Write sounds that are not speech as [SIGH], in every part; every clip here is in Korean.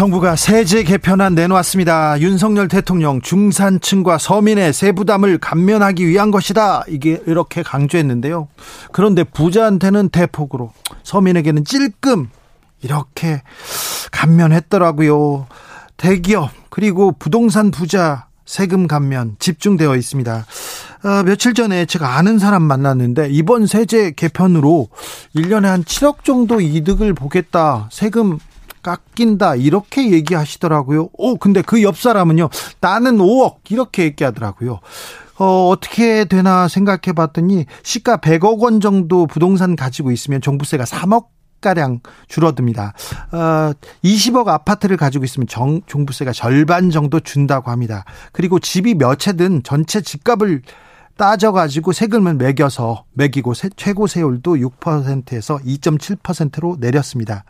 정부가 세제 개편안 내놓았습니다. 윤석열 대통령 중산층과 서민의 세부담을 감면하기 위한 것이다. 이게 이렇게 강조했는데요. 그런데 부자한테는 대폭으로 서민에게는 찔끔 이렇게 감면했더라고요. 대기업 그리고 부동산 부자 세금 감면 집중되어 있습니다. 어, 며칠 전에 제가 아는 사람 만났는데 이번 세제 개편으로 1년에 한 7억 정도 이득을 보겠다. 세금 깎인다. 이렇게 얘기하시더라고요. 오, 근데 그 옆 사람은요. 나는 5억. 이렇게 얘기하더라고요. 어, 어떻게 되나 생각해 봤더니 시가 100억 원 정도 부동산 가지고 있으면 종부세가 3억 가량 줄어듭니다. 어, 20억 아파트를 가지고 있으면 정, 종부세가 절반 정도 준다고 합니다. 그리고 집이 몇 채든 전체 집값을 따져가지고 세금을 매겨서 매기고 세, 최고 세율도 6%에서 2.7%로 내렸습니다.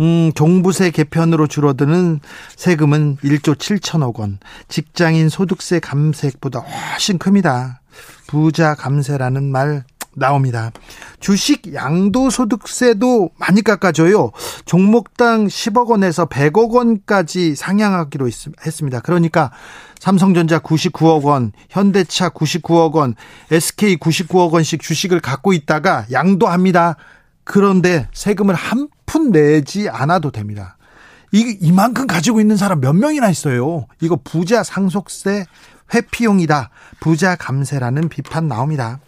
음, 종부세 개편으로 줄어드는 세금은 1조 7천억 원, 직장인 소득세 감세액보다 훨씬 큽니다. 부자 감세라는 말 나옵니다. 주식 양도소득세도 많이 깎아줘요. 종목당 10억 원에서 100억 원까지 상향하기로 했습니다. 그러니까 삼성전자 99억 원, 현대차 99억 원, SK 99억 원씩 주식을 갖고 있다가 양도합니다. 그런데 세금을 한 푼 내지 않아도 됩니다. 이, 이만큼 가지고 있는 사람 몇 명이나 있어요. 이거 부자 상속세 회피용이다. 부자 감세라는 비판 나옵니다.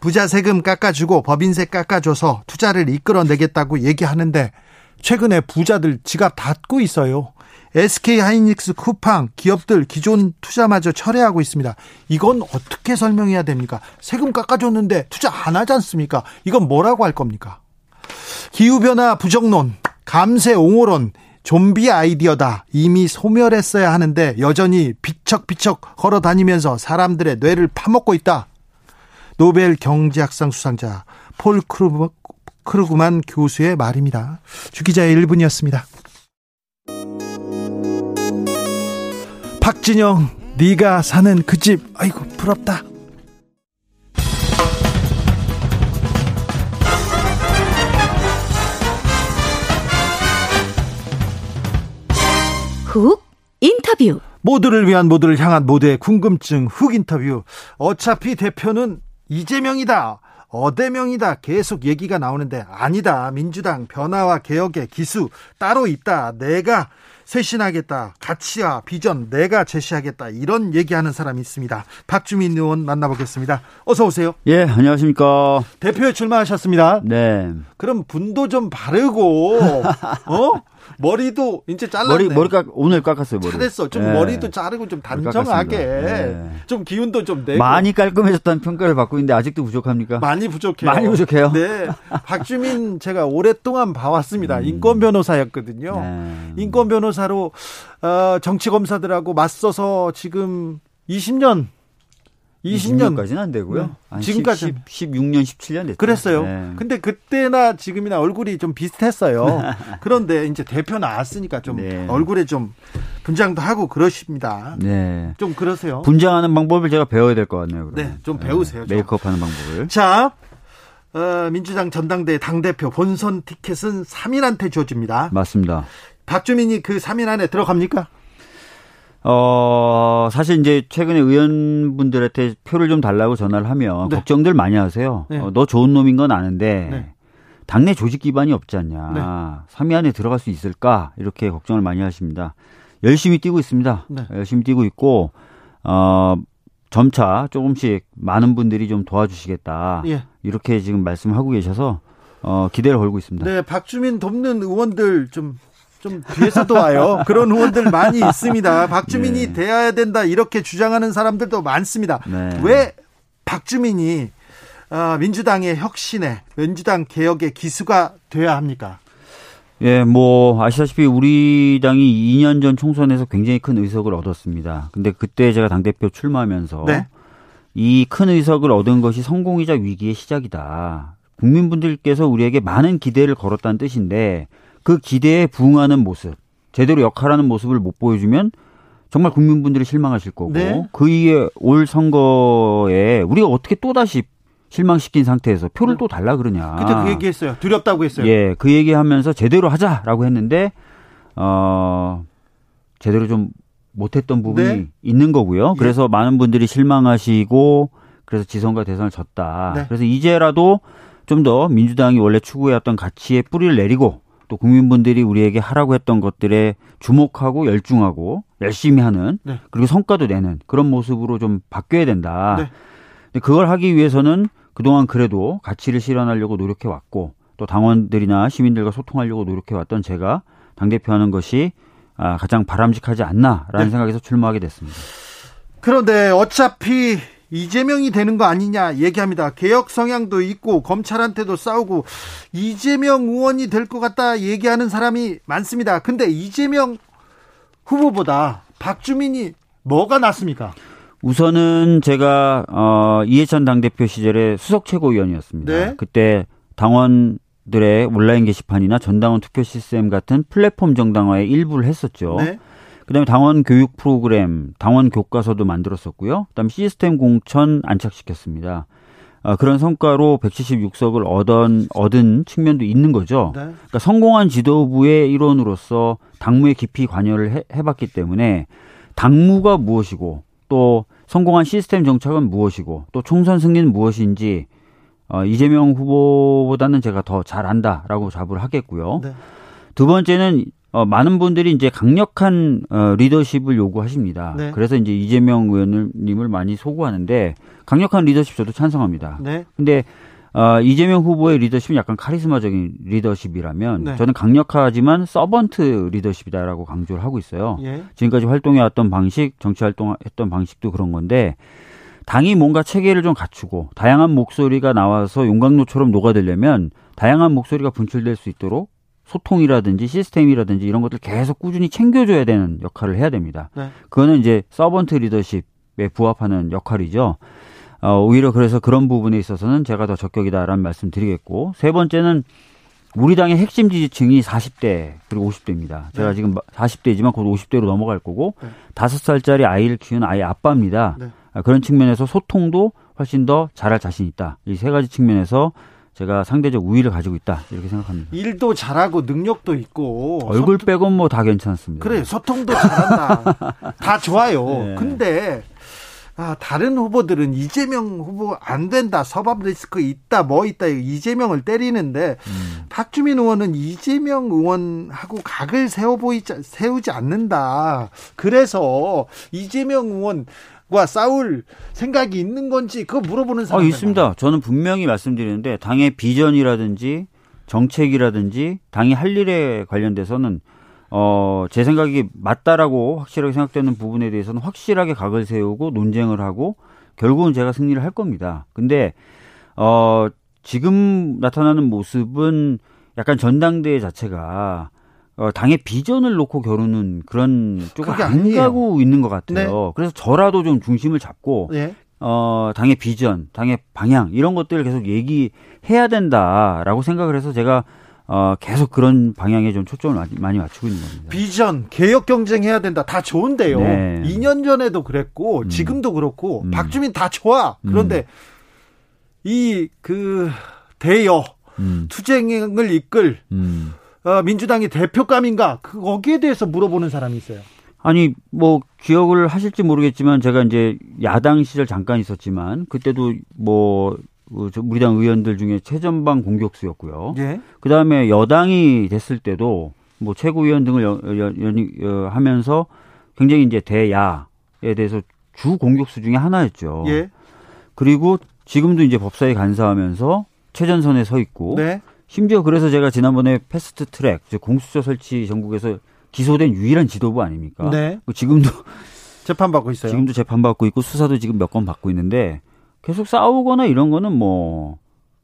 부자 세금 깎아주고 법인세 깎아줘서 투자를 이끌어내겠다고 얘기하는데 최근에 부자들 지갑 닫고 있어요. SK 하이닉스 쿠팡 기업들 기존 투자마저 철회하고 있습니다. 이건 어떻게 설명해야 됩니까? 세금 깎아줬는데 투자 안 하지 않습니까? 이건 뭐라고 할 겁니까? 기후변화 부정론, 감세 옹호론, 좀비 아이디어다. 이미 소멸했어야 하는데 여전히 비척비척 걸어 다니면서 사람들의 뇌를 파먹고 있다. 노벨 경제학상 수상자 폴 크루그, 크루그만 교수의 말입니다. 주기자의 1분이었습니다. 박진영, 네가 사는 그 집, 아이고 부럽다. 훅 인터뷰. 모두를 위한 모두를 향한 모두의 궁금증 훅 인터뷰. 어차피 대표는 이재명이다. 어대명이다. 계속 얘기가 나오는데 아니다. 민주당 변화와 개혁의 기수 따로 있다. 내가 쇄신하겠다. 가치와 비전 내가 제시하겠다. 이런 얘기하는 사람이 있습니다. 박주민 의원 만나보겠습니다. 어서 오세요. 예, 안녕하십니까. 대표에 출마하셨습니다. 네. 그럼 분도 좀 바르고 [LAUGHS] 어? 머리도 이제 잘랐네. 머리 머리 깎 오늘 깎았어요 머리. 잘했어. 좀 네. 머리도 자르고 좀 단정하게. 네. 좀 기운도 좀 내고. 많이 깔끔해졌다는 평가를 받고 있는데 아직도 부족합니까? 많이 부족해요. 많이 부족해요. 네. 박주민 제가 오랫동안 봐왔습니다. 음. 인권 변호사였거든요. 네. 인권 변호사로 어, 정치 검사들하고 맞서서 지금 20년 20년. 까지는 안 되고요. 네. 지금까지 10, 16년, 17년 됐죠. 그랬어요. 네. 근데 그때나 지금이나 얼굴이 좀 비슷했어요. [LAUGHS] 그런데 이제 대표 나왔으니까 좀 네. 얼굴에 좀 분장도 하고 그러십니다. 네. 좀 그러세요. 분장하는 방법을 제가 배워야 될 것 같네요. 그러면. 네, 좀 배우세요. 좀. 메이크업 하는 방법을. 자, 어, 민주당 전당대 당 대표 본선 티켓은 3인한테 주어집니다. 맞습니다. 박주민이 그 3인 안에 들어갑니까? 어, 사실 이제 최근에 의원분들한테 표를 좀 달라고 전화를 하면 네. 걱정들 많이 하세요. 네. 어, 너 좋은 놈인 건 아는데 네. 당내 조직 기반이 없지 않냐. 네. 3위 안에 들어갈 수 있을까? 이렇게 걱정을 많이 하십니다. 열심히 뛰고 있습니다. 네. 열심히 뛰고 있고 어 점차 조금씩 많은 분들이 좀 도와주시겠다. 예. 이렇게 지금 말씀하고 계셔서 어 기대를 걸고 있습니다. 네, 박주민 돕는 의원들 좀 좀 뒤에서 도 와요. 그런 의원들 많이 있습니다. 박주민이 네. 돼야 된다 이렇게 주장하는 사람들도 많습니다. 네. 왜 박주민이 어, 민주당의 혁신에 민주당 개혁의 기수가 돼야 합니까? 예, 뭐 아시다시피 우리 당이 2년 전 총선에서 굉장히 큰 의석을 얻었습니다. 근데 그때 제가 당 대표 출마하면서 네. 이큰 의석을 얻은 것이 성공이자 위기의 시작이다. 국민분들께서 우리에게 많은 기대를 걸었다는 뜻인데 그 기대에 부응하는 모습, 제대로 역할하는 모습을 못 보여주면 정말 국민분들이 실망하실 거고 네. 그 이에 올 선거에 우리가 어떻게 또 다시 실망시킨 상태에서 표를 네. 또 달라 그러냐. 그때 그 얘기했어요. 두렵다고 했어요. 예, 그 얘기하면서 제대로 하자라고 했는데 어 제대로 좀 못했던 부분이 네. 있는 거고요. 예. 그래서 많은 분들이 실망하시고 그래서 지선과 대선을 졌다. 네. 그래서 이제라도 좀 더 민주당이 원래 추구해왔던 가치에 뿌리를 내리고 또 국민분들이 우리에게 하라고 했던 것들에 주목하고 열중하고 열심히 하는 네. 그리고 성과도 내는 그런 모습으로 좀 바뀌어야 된다. 네. 근데 그걸 하기 위해서는 그동안 그래도 가치를 실현하려고 노력해 왔고 또 당원들이나 시민들과 소통하려고 노력해 왔던 제가 당 대표 하는 것이 아, 가장 바람직하지 않나라는 네. 생각에서 출마하게 됐습니다. 그런데 어차피 이재명이 되는 거 아니냐 얘기합니다. 개혁 성향도 있고 검찰한테도 싸우고 이재명 의원이 될 것 같다 얘기하는 사람이 많습니다. 근데 이재명 후보보다 박주민이 뭐가 낫습니까? 우선은 제가 어 이해찬 당대표 시절에 수석 최고위원이었습니다. 네? 그때 당원들의 온라인 게시판이나 전당원 투표 시스템 같은 플랫폼 정당화의 일부를 했었죠. 네? 그다음에 당원 교육 프로그램, 당원 교과서도 만들었었고요. 그다음에 시스템 공천 안착시켰습니다. 어, 그런 성과로 176석을 얻은, 얻은 측면도 있는 거죠. 네. 그러니까 성공한 지도부의 일원으로서 당무에 깊이 관여를 해, 해봤기 때문에 당무가 무엇이고 또 성공한 시스템 정착은 무엇이고 또 총선 승리는 무엇인지 어, 이재명 후보보다는 제가 더 잘 안다라고 자부를 하겠고요. 네. 두 번째는 어, 많은 분들이 이제 강력한 어, 리더십을 요구하십니다. 네. 그래서 이제 이재명 의원님을 많이 소구하는데 강력한 리더십 저도 찬성합니다. 네. 근데 어, 이재명 후보의 리더십은 약간 카리스마적인 리더십이라면 네. 저는 강력하지만 서번트 리더십이다라고 강조를 하고 있어요. 예. 지금까지 활동해왔던 방식, 정치 활동했던 방식도 그런 건데 당이 뭔가 체계를 좀 갖추고 다양한 목소리가 나와서 용광로처럼 녹아들려면 다양한 목소리가 분출될 수 있도록 소통이라든지 시스템이라든지 이런 것들 계속 꾸준히 챙겨줘야 되는 역할을 해야 됩니다. 네. 그거는 이제 서번트 리더십에 부합하는 역할이죠. 어, 오히려 그래서 그런 부분에 있어서는 제가 더 적격이다라는 말씀 드리겠고 세 번째는 우리 당의 핵심 지지층이 40대 그리고 50대입니다. 제가 네. 지금 40대지만 곧 50대로 넘어갈 거고 다섯 네. 살짜리 아이를 키우는 아이 아빠입니다. 네. 아, 그런 측면에서 소통도 훨씬 더 잘할 자신 있다. 이 세 가지 측면에서 제가 상대적 우위를 가지고 있다 이렇게 생각합니다. 일도 잘하고 능력도 있고 얼굴 소통... 빼곤 뭐 다 괜찮습니다. 그래 소통도 잘한다. [LAUGHS] 다 좋아요. 네. 근데 아, 다른 후보들은 이재명 후보 안 된다, 서밥 리스크 있다, 뭐 있다, 이재명을 때리는데, 음. 박주민 의원은 이재명 의원하고 각을 세워 보이지, 세우지 않는다. 그래서 이재명 의원 과 싸울 생각이 있는 건지 그거 물어보는 사람 어, 있습니다. 저는 분명히 말씀드리는데 당의 비전이라든지 정책이라든지 당이 할 일에 관련돼서는 어, 제 생각이 맞다라고 확실하게 생각되는 부분에 대해서는 확실하게 각을 세우고 논쟁을 하고 결국은 제가 승리를 할 겁니다. 근데 어, 지금 나타나는 모습은 약간 전당대회 자체가 어, 당의 비전을 놓고 겨루는 그런 쪽을 안. 가고 있는 것 같아요. 네. 그래서 저라도 좀 중심을 잡고 네. 어, 당의 비전, 당의 방향 이런 것들을 계속 얘기해야 된다라고 생각을 해서 제가 어, 계속 그런 방향에 좀 초점을 많이, 맞추고 있는 겁니다. 비전, 개혁 경쟁해야 된다. 다 좋은데요. 네. 2년 전에도 그랬고, 음. 지금도 그렇고, 음. 박주민 다 좋아. 그런데 음. 이그 대여, 음. 투쟁을 이끌, 음. 어, 민주당이 대표감인가 그 거기에 대해서 물어보는 사람이 있어요. 아니 뭐 기억을 하실지 모르겠지만 제가 이제 야당 시절 잠깐 있었지만 그때도 뭐 우리 당 의원들 중에 최전방 공격수였고요. 예. 그 다음에 여당이 됐을 때도 뭐 최고위원 등을 연, 연, 연, 하면서 굉장히 이제 대야에 대해서 주 공격수 중에 하나였죠. 예. 그리고 지금도 이제 법사위 간사하면서 최전선에 서 있고 네. 심지어 그래서 제가 지난번에 패스트 트랙, 공수처 설치 전국에서 기소된 유일한 지도부 아닙니까? 네. 뭐 지금도 [LAUGHS] 재판 받고 있어요. 지금도 재판 받고 있고 수사도 지금 몇 건 받고 있는데 계속 싸우거나 이런 거는 뭐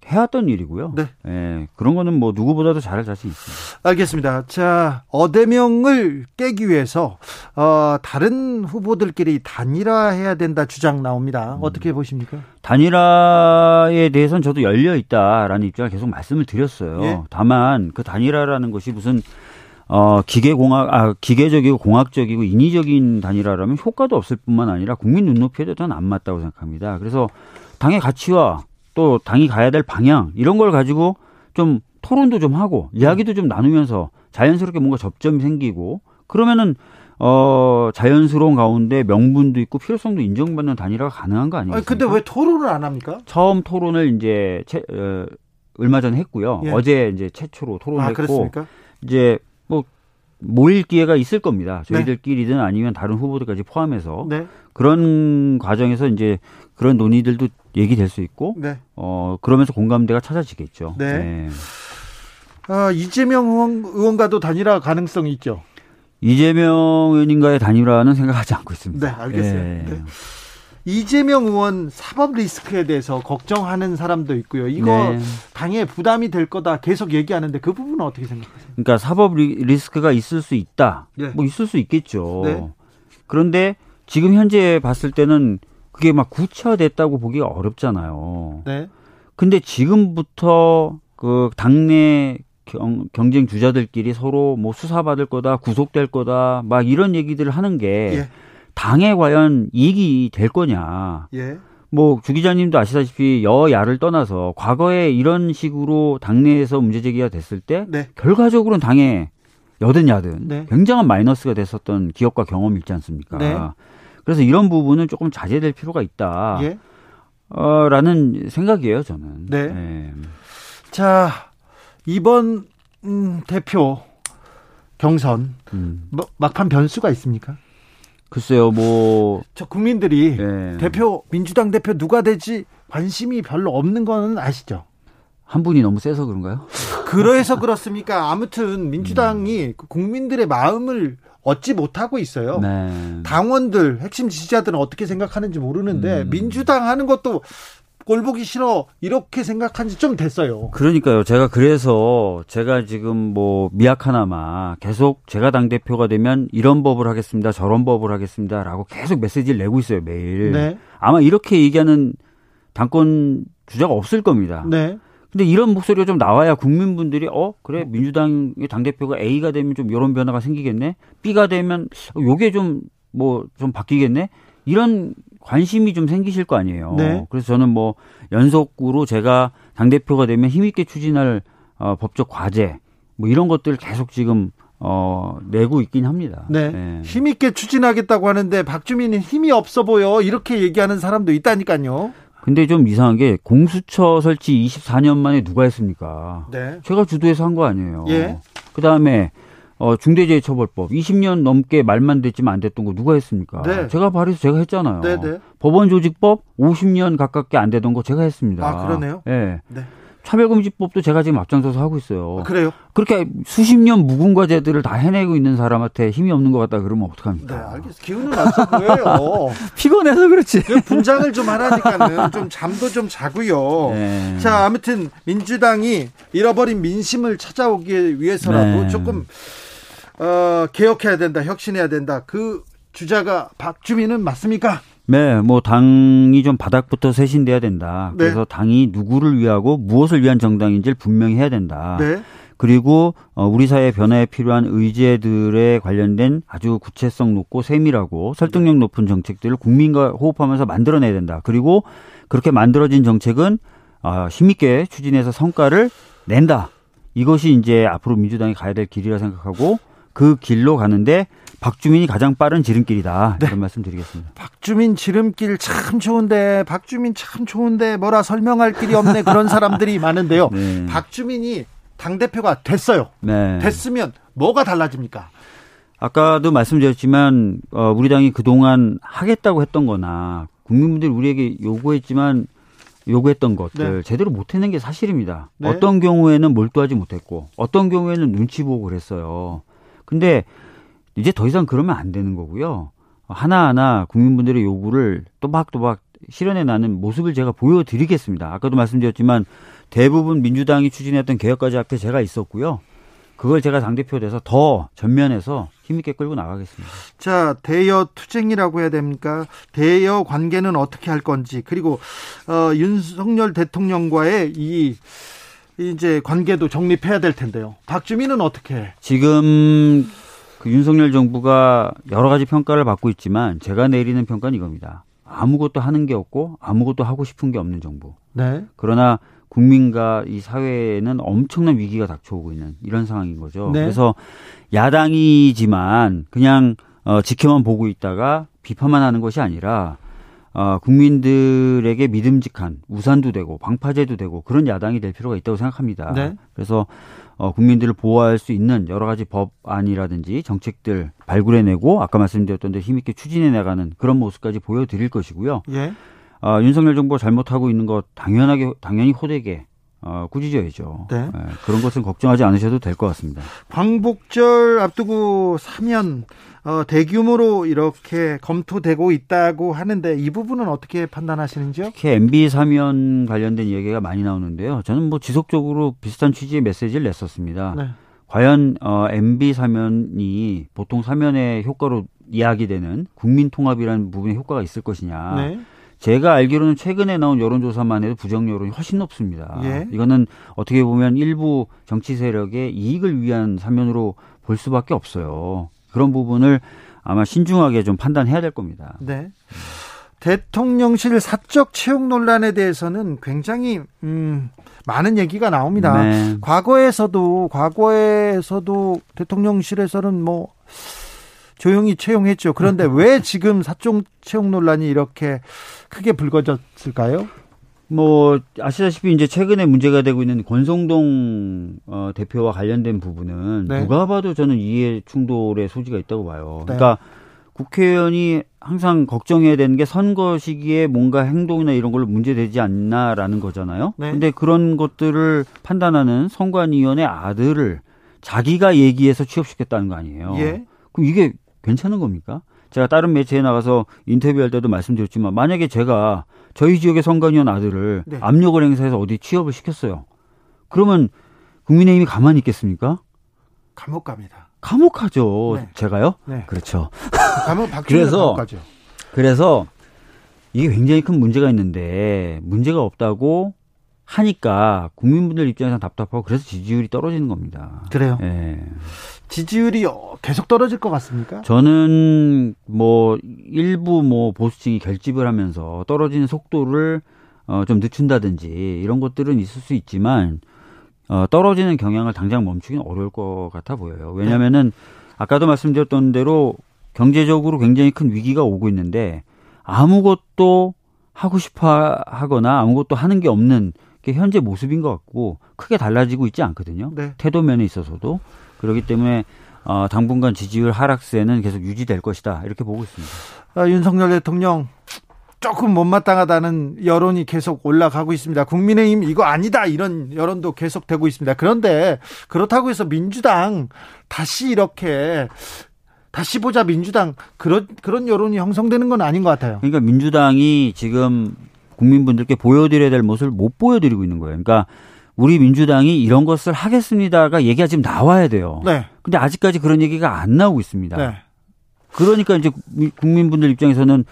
해왔던 일이고요. 네. 예, 그런 거는 뭐 누구보다도 잘할 자신 있습니다. 알겠습니다. 자, 어대명을 깨기 위해서 어, 다른 후보들끼리 단일화해야 된다 주장 나옵니다. 음. 어떻게 보십니까? 단일화에 대해서는 저도 열려 있다라는 입장을 계속 말씀을 드렸어요. 예? 다만 그 단일화라는 것이 무슨 어, 기계공학, 아, 기계적이고 공학적이고 인위적인 단일화라면 효과도 없을 뿐만 아니라 국민 눈높이에도 저는 안 맞다고 생각합니다. 그래서 당의 가치와 또 당이 가야 될 방향 이런 걸 가지고 좀 토론도 좀 하고 이야기도 좀 나누면서 자연스럽게 뭔가 접점이 생기고 그러면은 어 자연스러운 가운데 명분도 있고 필요성도 인정받는 단일화가 가능한 거 아니겠습니까? 근데 왜 토론을 안 합니까? 처음 토론을 이제 채, 어, 얼마 전에 했고요. 예. 어제 이제 최초로 토론을 아, 했고? 이제 뭐 모일 기회가 있을 겁니다. 저희들끼리든 네. 아니면 다른 후보들까지 포함해서 네. 그런 과정에서 이제 그런 논의들도 얘기될 수 있고 네. 어 그러면서 공감대가 찾아지겠죠. 네. 네. 아, 이재명 의원, 의원과도 단일화 가능성이 있죠. 이재명 의원님과의 단일화는 생각하지 않고 있습니다. 네, 알겠어요. 네. 네. 이재명 의원 사법 리스크에 대해서 걱정하는 사람도 있고요. 이거 네. 당에 부담이 될 거다 계속 얘기하는데 그 부분은 어떻게 생각하세요? 그러니까 사법 리 스크가 있을 수 있다. 네. 뭐 있을 수 있겠죠. 네. 그런데 지금 현재 봤을 때는 그게 막 구체화됐다고 보기가 어렵잖아요. 네. 근데 지금부터 그 당내 경, 경쟁 주자들끼리 서로 뭐 수사받을 거다, 구속될 거다, 막 이런 얘기들을 하는 게 예. 당에 과연 이익이 될 거냐. 예. 뭐주 기자님도 아시다시피 여야를 떠나서 과거에 이런 식으로 당내에서 문제 제기가 됐을 때 네. 결과적으로는 당에 여든 야든 네. 굉장한 마이너스가 됐었던 기업과 경험이 있지 않습니까? 네. 그래서 이런 부분은 조금 자제될 필요가 있다. 예. 어, 라는 생각이에요, 저는. 네. 네. 자, 이번 음, 대표 경선 음. 뭐, 막판 변수가 있습니까? 글쎄요, 뭐. 저 국민들이 네. 대표, 민주당 대표 누가 될지 관심이 별로 없는 거는 아시죠? 한 분이 너무 세서 그런가요? 그래서 그렇습니까? 아무튼 민주당이 음. 국민들의 마음을 얻지 못하고 있어요. 네. 당원들, 핵심 지지자들은 어떻게 생각하는지 모르는데 음. 민주당 하는 것도 꼴 보기 싫어 이렇게 생각한 지 좀 됐어요. 그러니까요. 제가 그래서 제가 지금 뭐 미약 하나마 계속 제가 당 대표가 되면 이런 법을 하겠습니다. 저런 법을 하겠습니다라고 계속 메시지를 내고 있어요 매일. 네. 아마 이렇게 얘기하는 당권 주자가 없을 겁니다. 네. 근데 이런 목소리가 좀 나와야 국민분들이 어 그래 민주당의 당 대표가 A가 되면 좀 이런 변화가 생기겠네. B가 되면 요게 좀 뭐좀 뭐 바뀌겠네. 이런 관심이 좀 생기실 거 아니에요. 네. 그래서 저는 뭐 연속으로 제가 당 대표가 되면 힘있게 추진할 어, 법적 과제 뭐 이런 것들을 계속 지금 어, 내고 있긴 합니다. 네. 네. 힘있게 추진하겠다고 하는데 박주민은 힘이 없어 보여. 이렇게 얘기하는 사람도 있다니까요. 근데 좀 이상한 게 공수처 설치 24년 만에 누가 했습니까? 네. 제가 주도해서 한 거 아니에요. 예. 그 다음에 어, 중대재해처벌법 20년 넘게 말만 됐지만 안 됐던 거 누가 했습니까? 네. 제가 발의해서 제가 했잖아요. 네, 네. 법원조직법 50년 가깝게 안 되던 거 제가 했습니다. 아, 그러네요? 네. 네. 차별금지법도 제가 지금 앞장서서 하고 있어요. 아, 그래요? 그렇게 수십 년 묵은 과제들을 다 해내고 있는 사람한테 힘이 없는 것 같다 그러면 어떡합니까? 네, 알겠습니다. 기운은 없어 보여요. [LAUGHS] 피곤해서 그렇지. 분장을 좀 하라니까는 좀 잠도 좀 자고요. 네. 자, 아무튼 민주당이 잃어버린 민심을 찾아오기 위해서라도 네. 조금 어, 개혁해야 된다, 혁신해야 된다. 그 주자가 박주민은 맞습니까? 네, 뭐 당이 좀 바닥부터 쇄신돼야 된다. 네. 그래서 당이 누구를 위하고 무엇을 위한 정당인지를 분명히 해야 된다. 네. 그리고 어, 우리 사회 변화에 필요한 의제들에 관련된 아주 구체성 높고 세밀하고 설득력 높은 정책들을 국민과 호흡하면서 만들어내야 된다. 그리고 그렇게 만들어진 정책은 어, 힘있게 추진해서 성과를 낸다. 이것이 이제 앞으로 민주당이 가야 될 길이라 생각하고 그 길로 가는데 박주민이 가장 빠른 지름길이다. 네. 이런 말씀 드리겠습니다. 박주민 지름길 참 좋은데, 박주민 참 좋은데, 뭐라 설명할 길이 없네. 그런 사람들이 [LAUGHS] 많은데요. 네. 박주민이 당 대표가 됐어요. 네. 됐으면 뭐가 달라집니까? 아까도 말씀드렸지만, 어, 우리 당이 그동안 하겠다고 했던 거나, 국민분들이 우리에게 요구했지만, 요구했던 것들 네. 제대로 못 해낸 게 사실입니다. 네. 어떤 경우에는 몰두하지 못했고, 어떤 경우에는 눈치 보고 그랬어요. 근데 이제 더 이상 그러면 안 되는 거고요. 하나하나 국민분들의 요구를 또박또박 실현해 나는 모습을 제가 보여드리겠습니다. 아까도 말씀드렸지만 대부분 민주당이 추진했던 개혁까지 앞에 제가 있었고요. 그걸 제가 당대표 돼서 더 전면에서 힘있게 끌고 나가겠습니다. 자, 대여 투쟁이라고 해야 됩니까? 대여 관계는 어떻게 할 건지, 그리고, 어, 윤석열 대통령과의 이, 이제 관계도 정립해야 될 텐데요. 박주민은 어떻게 해? 지금 그 윤석열 정부가 여러 가지 평가를 받고 있지만 제가 내리는 평가는 이겁니다. 아무것도 하는 게 없고 아무것도 하고 싶은 게 없는 정부. 네. 그러나 국민과 이 사회에는 엄청난 위기가 닥쳐오고 있는 이런 상황인 거죠. 네. 그래서 야당이지만 그냥 어, 지켜만 보고 있다가 비판만 하는 것이 아니라 어, 국민들에게 믿음직한 우산도 되고 방파제도 되고 그런 야당이 될 필요가 있다고 생각합니다. 네. 그래서 어, 국민들을 보호할 수 있는 여러 가지 법안이라든지 정책들 발굴해내고 아까 말씀드렸던 대로 힘있게 추진해 나가는 그런 모습까지 보여드릴 것이고요. 예. 어, 윤석열 정부가 잘못하고 있는 것 당연하게 당연히 호되게 어, 꾸짖어야죠. 네. 네. 그런 것은 걱정하지 않으셔도 될 것 같습니다. 광복절 앞두고 사면 어, 대규모로 이렇게 검토되고 있다고 하는데 이 부분은 어떻게 판단하시는지요? 특히 MB 사면 관련된 얘기가 많이 나오는데요. 저는 뭐 지속적으로 비슷한 취지의 메시지를 냈었습니다. 네. 과연 어, MB 사면이 보통 사면의 효과로 이야기되는 국민 통합이라는 부분에 효과가 있을 것이냐. 네. 제가 알기로는 최근에 나온 여론조사만 해도 부정 여론이 훨씬 높습니다. 예. 이거는 어떻게 보면 일부 정치 세력의 이익을 위한 사면으로 볼 수밖에 없어요. 그런 부분을 아마 신중하게 좀 판단해야 될 겁니다. 네. 대통령실 사적 채용 논란에 대해서는 굉장히 음, 많은 얘기가 나옵니다. 네. 과거에서도 과거에서도 대통령실에서는 뭐 조용히 채용했죠. 그런데 [LAUGHS] 왜 지금 사적 채용 논란이 이렇게 크게 불거졌을까요? 뭐 아시다시피 이제 최근에 문제가 되고 있는 권성동 어, 대표와 관련된 부분은 네. 누가 봐도 저는 이해 충돌의 소지가 있다고 봐요. 네. 그러니까 국회의원이 항상 걱정해야 되는 게 선거 시기에 뭔가 행동이나 이런 걸로 문제되지 않나라는 거잖아요. 네. 근데 그런 것들을 판단하는 선관위원회 아들을 자기가 얘기해서 취업시켰다는 거 아니에요. 예. 그럼 이게 괜찮은 겁니까? 제가 다른 매체에 나가서 인터뷰할 때도 말씀드렸지만 만약에 제가 저희 지역의 선관위원 아들을 네. 압력을 행사해서 어디 취업을 시켰어요. 그러면 국민의힘이 가만히 있겠습니까? 감옥 갑니다. 감옥 가죠. 네. 제가요? 네. 그렇죠. 감옥 그래서 감옥 그래서 이게 굉장히 큰 문제가 있는데 문제가 없다고 하니까 국민분들 입장에서 답답하고 그래서 지지율이 떨어지는 겁니다. 그래요? 예. 지지율이 계속 떨어질 것 같습니까? 저는 뭐 일부 뭐 보수층이 결집을 하면서 떨어지는 속도를 어좀 늦춘다든지 이런 것들은 있을 수 있지만 어 떨어지는 경향을 당장 멈추기는 어려울 것 같아 보여요. 왜냐면은 아까도 말씀드렸던 대로 경제적으로 굉장히 큰 위기가 오고 있는데 아무것도 하고 싶어 하거나 아무것도 하는 게 없는 게 현재 모습인 것 같고 크게 달라지고 있지 않거든요. 네. 태도 면에 있어서도 그렇기 때문에 어, 당분간 지지율 하락세는 계속 유지될 것이다 이렇게 보고 있습니다. 아, 윤석열 대통령 조금 못마땅하다는 여론이 계속 올라가고 있습니다. 국민의힘 이거 아니다 이런 여론도 계속 되고 있습니다. 그런데 그렇다고 해서 민주당 다시 이렇게 다시 보자 민주당 그런 그런 여론이 형성되는 건 아닌 것 같아요. 그러니까 민주당이 지금 국민분들께 보여드려야 될 모습을 못 보여드리고 있는 거예요. 그러니까 우리 민주당이 이런 것을 하겠습니다가 얘기가 지금 나와야 돼요. 네. 근데 아직까지 그런 얘기가 안 나오고 있습니다. 네. 그러니까 이제 국민분들 입장에서는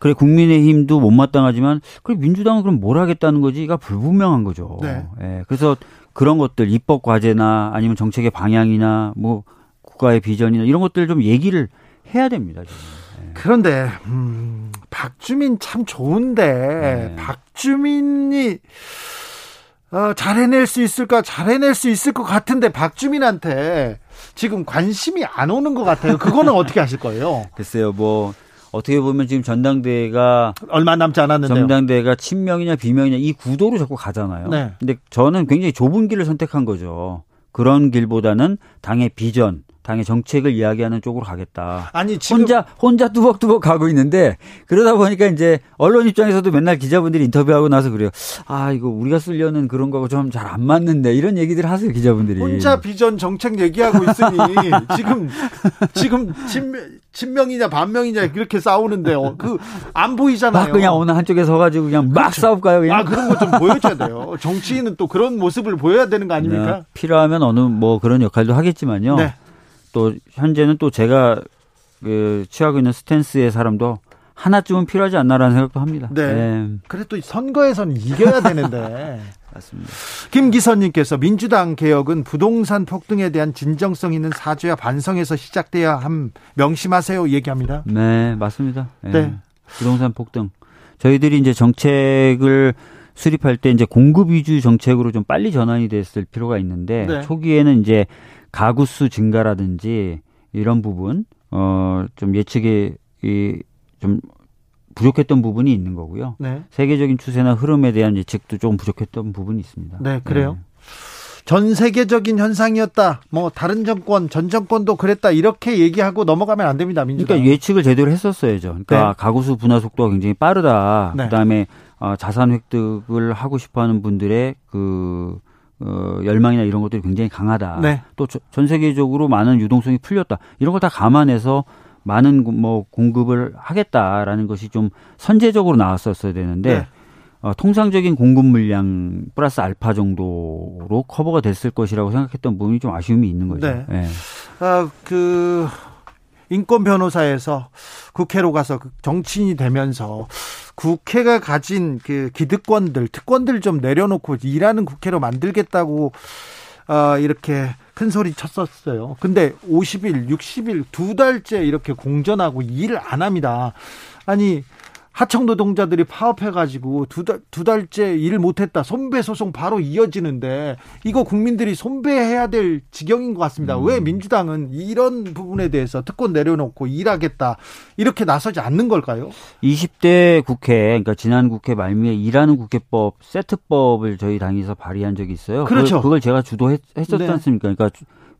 그래 국민의힘도 못마땅하지만 그래 민주당은 그럼 뭘 하겠다는 거지가 불분명한 거죠. 네. 예. 그래서 그런 것들 입법 과제나 아니면 정책의 방향이나 뭐 국가의 비전이나 이런 것들 좀 얘기를 해야 됩니다. 지금. 예. 그런데 음, 박주민 참 좋은데 네. 박주민이 어, 잘 해낼 수 있을까? 잘 해낼 수 있을 것 같은데 박주민한테 지금 관심이 안 오는 것 같아요. 그거는 어떻게 하실 거예요? [LAUGHS] 글쎄요, 뭐 어떻게 보면 지금 전당대회가 얼마 남지 않았는데 전당대회가 친명이냐 비명이냐 이 구도로 자꾸 가잖아요. 네. 근데 저는 굉장히 좁은 길을 선택한 거죠. 그런 길보다는 당의 비전 당의 정책을 이야기하는 쪽으로 가겠다. 아니 지금 혼자 혼자 뚜벅뚜벅 가고 있는데 그러다 보니까 이제 언론 입장에서도 맨날 기자분들이 인터뷰하고 나서 그래요. 아 이거 우리가 쓰려는 그런 거하고 좀 잘 안 맞는데 이런 얘기들 하세요 기자분들이. 혼자 비전 정책 얘기하고 있으니 [LAUGHS] 지금 지금 친명, 친명이냐 반명이냐 그렇게 싸우는데 어, 그안 보이잖아요. 막 그냥 어느 한쪽에 서가지고 그냥 막 그렇죠. 싸울까요? 그냥? 아 그런 거 좀 보여줘야 돼요. 정치인은 또 그런 모습을 보여야 되는 거 아닙니까? 네, 필요하면 어느 뭐 그런 역할도 하겠지만요. 네. 또 현재는 또 제가 그 취하고 있는 스탠스의 사람도 하나쯤은 필요하지 않나라는 생각도 합니다. 네. 네. 그래도 선거에서는 이겨야 되는데. [LAUGHS] 맞습니다. 김기선님께서 민주당 개혁은 부동산 폭등에 대한 진정성 있는 사죄와 반성에서 시작돼야 함 명심하세요 얘기합니다. 네, 맞습니다. 네. 네. 부동산 폭등. 저희들이 이제 정책을 수립할 때 이제 공급 위주 정책으로 좀 빨리 전환이 됐을 필요가 있는데 네. 초기에는 이제 가구 수 증가라든지 이런 부분 어좀 예측이 이좀 부족했던 부분이 있는 거고요. 네. 세계적인 추세나 흐름에 대한 예측도 조금 부족했던 부분이 있습니다. 네, 그래요. 네. 전 세계적인 현상이었다. 뭐 다른 정권, 전 정권도 그랬다. 이렇게 얘기하고 넘어가면 안 됩니다. 민주당. 그러니까 예측을 제대로 했었어야죠. 그러니까 네. 가구수 분화 속도가 굉장히 빠르다. 네. 그다음에 어, 자산 획득을 하고 싶어하는 분들의 그 어, 열망이나 이런 것들이 굉장히 강하다. 네. 또전 세계적으로 많은 유동성이 풀렸다. 이런 걸 다 감안해서 많은 뭐 공급을 하겠다라는 것이 좀 선제적으로 나왔었어야 되는데 네. 어, 통상적인 공급 물량 플러스 알파 정도로 커버가 됐을 것이라고 생각했던 부분이 좀 아쉬움이 있는 거죠. 네. 네. 아, 그 인권 변호사에서 국회로 가서 그 정치인이 되면서 국회가 가진 그 기득권들, 특권들 좀 내려놓고 일하는 국회로 만들겠다고 어, 이렇게 큰 소리 쳤었어요. 근데 50일, 60일, 두 달째 이렇게 공전하고 일을 안 합니다. 아니, 하청 노동자들이 파업해가지고 두 달, 두 달째 일 못했다. 손배 소송 바로 이어지는데 이거 국민들이 손배해야 될 지경인 것 같습니다. 음. 왜 민주당은 이런 부분에 대해서 특권 내려놓고 일하겠다. 이렇게 나서지 않는 걸까요? 20대 국회, 그러니까 지난 국회 말미에 일하는 국회법 세트법을 저희 당에서 발의한 적이 있어요. 그렇죠. 그걸, 그걸 제가 주도했었지 네. 않습니까? 그러니까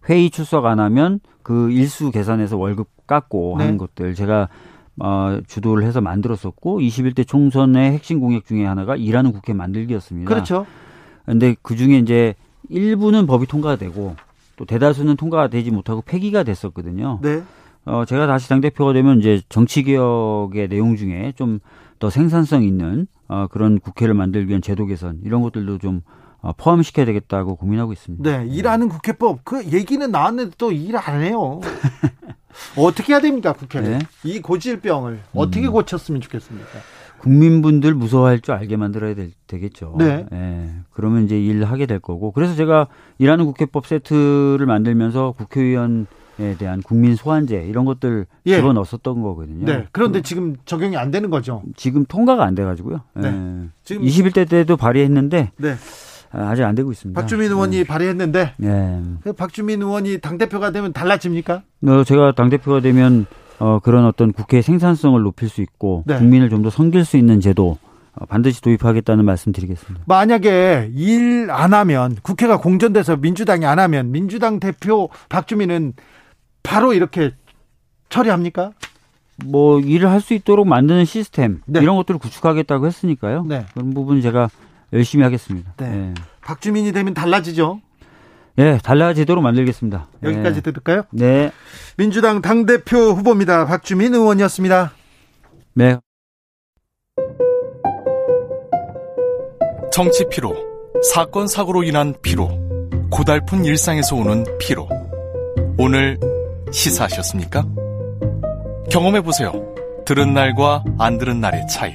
회의 출석 안 하면 그 일수 계산해서 월급 깎고 네. 하는 것들 제가 어, 주도를 해서 만들었었고 21대 총선의 핵심 공약 중에 하나가 일하는 국회 만들기였습니다. 그렇죠. 근데 그 중에 이제 일부는 법이 통과가 되고 또 대다수는 통과가 되지 못하고 폐기가 됐었거든요. 네. 어, 제가 다시 당대표가 되면 이제 정치개혁의 내용 중에 좀 더 생산성 있는 어, 그런 국회를 만들기 위한 제도 개선 이런 것들도 좀 어, 포함시켜야 되겠다고 고민하고 있습니다. 네, 일하는 국회법 그 얘기는 나왔는데 또 일 안 해요. [LAUGHS] 어떻게 해야 됩니까, 국회는? 네. 이 고질병을 어떻게 음. 고쳤으면 좋겠습니까? 국민분들 무서워할 줄 알게 만들어야 되, 겠죠 네. 네. 그러면 이제 일하게 될 거고. 그래서 제가 일하는 국회법 세트를 만들면서 국회의원 에 대한 국민 소환제 이런 것들 예. 집어넣었었던 거거든요. 네. 그런데 그, 지금 적용이 안 되는 거죠. 지금 통과가 안 돼가지고요. 네. 네. 지금 21대 때도 발의했는데 네. 아, 아직 안 되고 있습니다. 박주민 의원이 네. 발의했는데 네. 그 박주민 의원이 당 대표가 되면 달라집니까? 어, 제가 당 대표가 되면 어, 그런 어떤 국회 생산성을 높일 수 있고 네. 국민을 좀 더 섬길 수 있는 제도 어, 반드시 도입하겠다는 말씀드리겠습니다. 만약에 일 안 하면 국회가 공전돼서 민주당이 안 하면 민주당 대표 박주민은 바로 이렇게 처리합니까? 뭐 일을 할 수 있도록 만드는 시스템 네. 이런 것들을 구축하겠다고 했으니까요. 네. 그런 부분 제가 열심히 하겠습니다. 네. 네. 박주민이 되면 달라지죠. 네, 달라지도록 만들겠습니다. 여기까지 네. 들을까요? 네. 민주당 당대표 후보입니다. 박주민 의원이었습니다. 네. 정치 피로, 사건 사고로 인한 피로, 고달픈 일상에서 오는 피로. 오늘 시사하셨습니까? 경험해 보세요. 들은 날과 안 들은 날의 차이.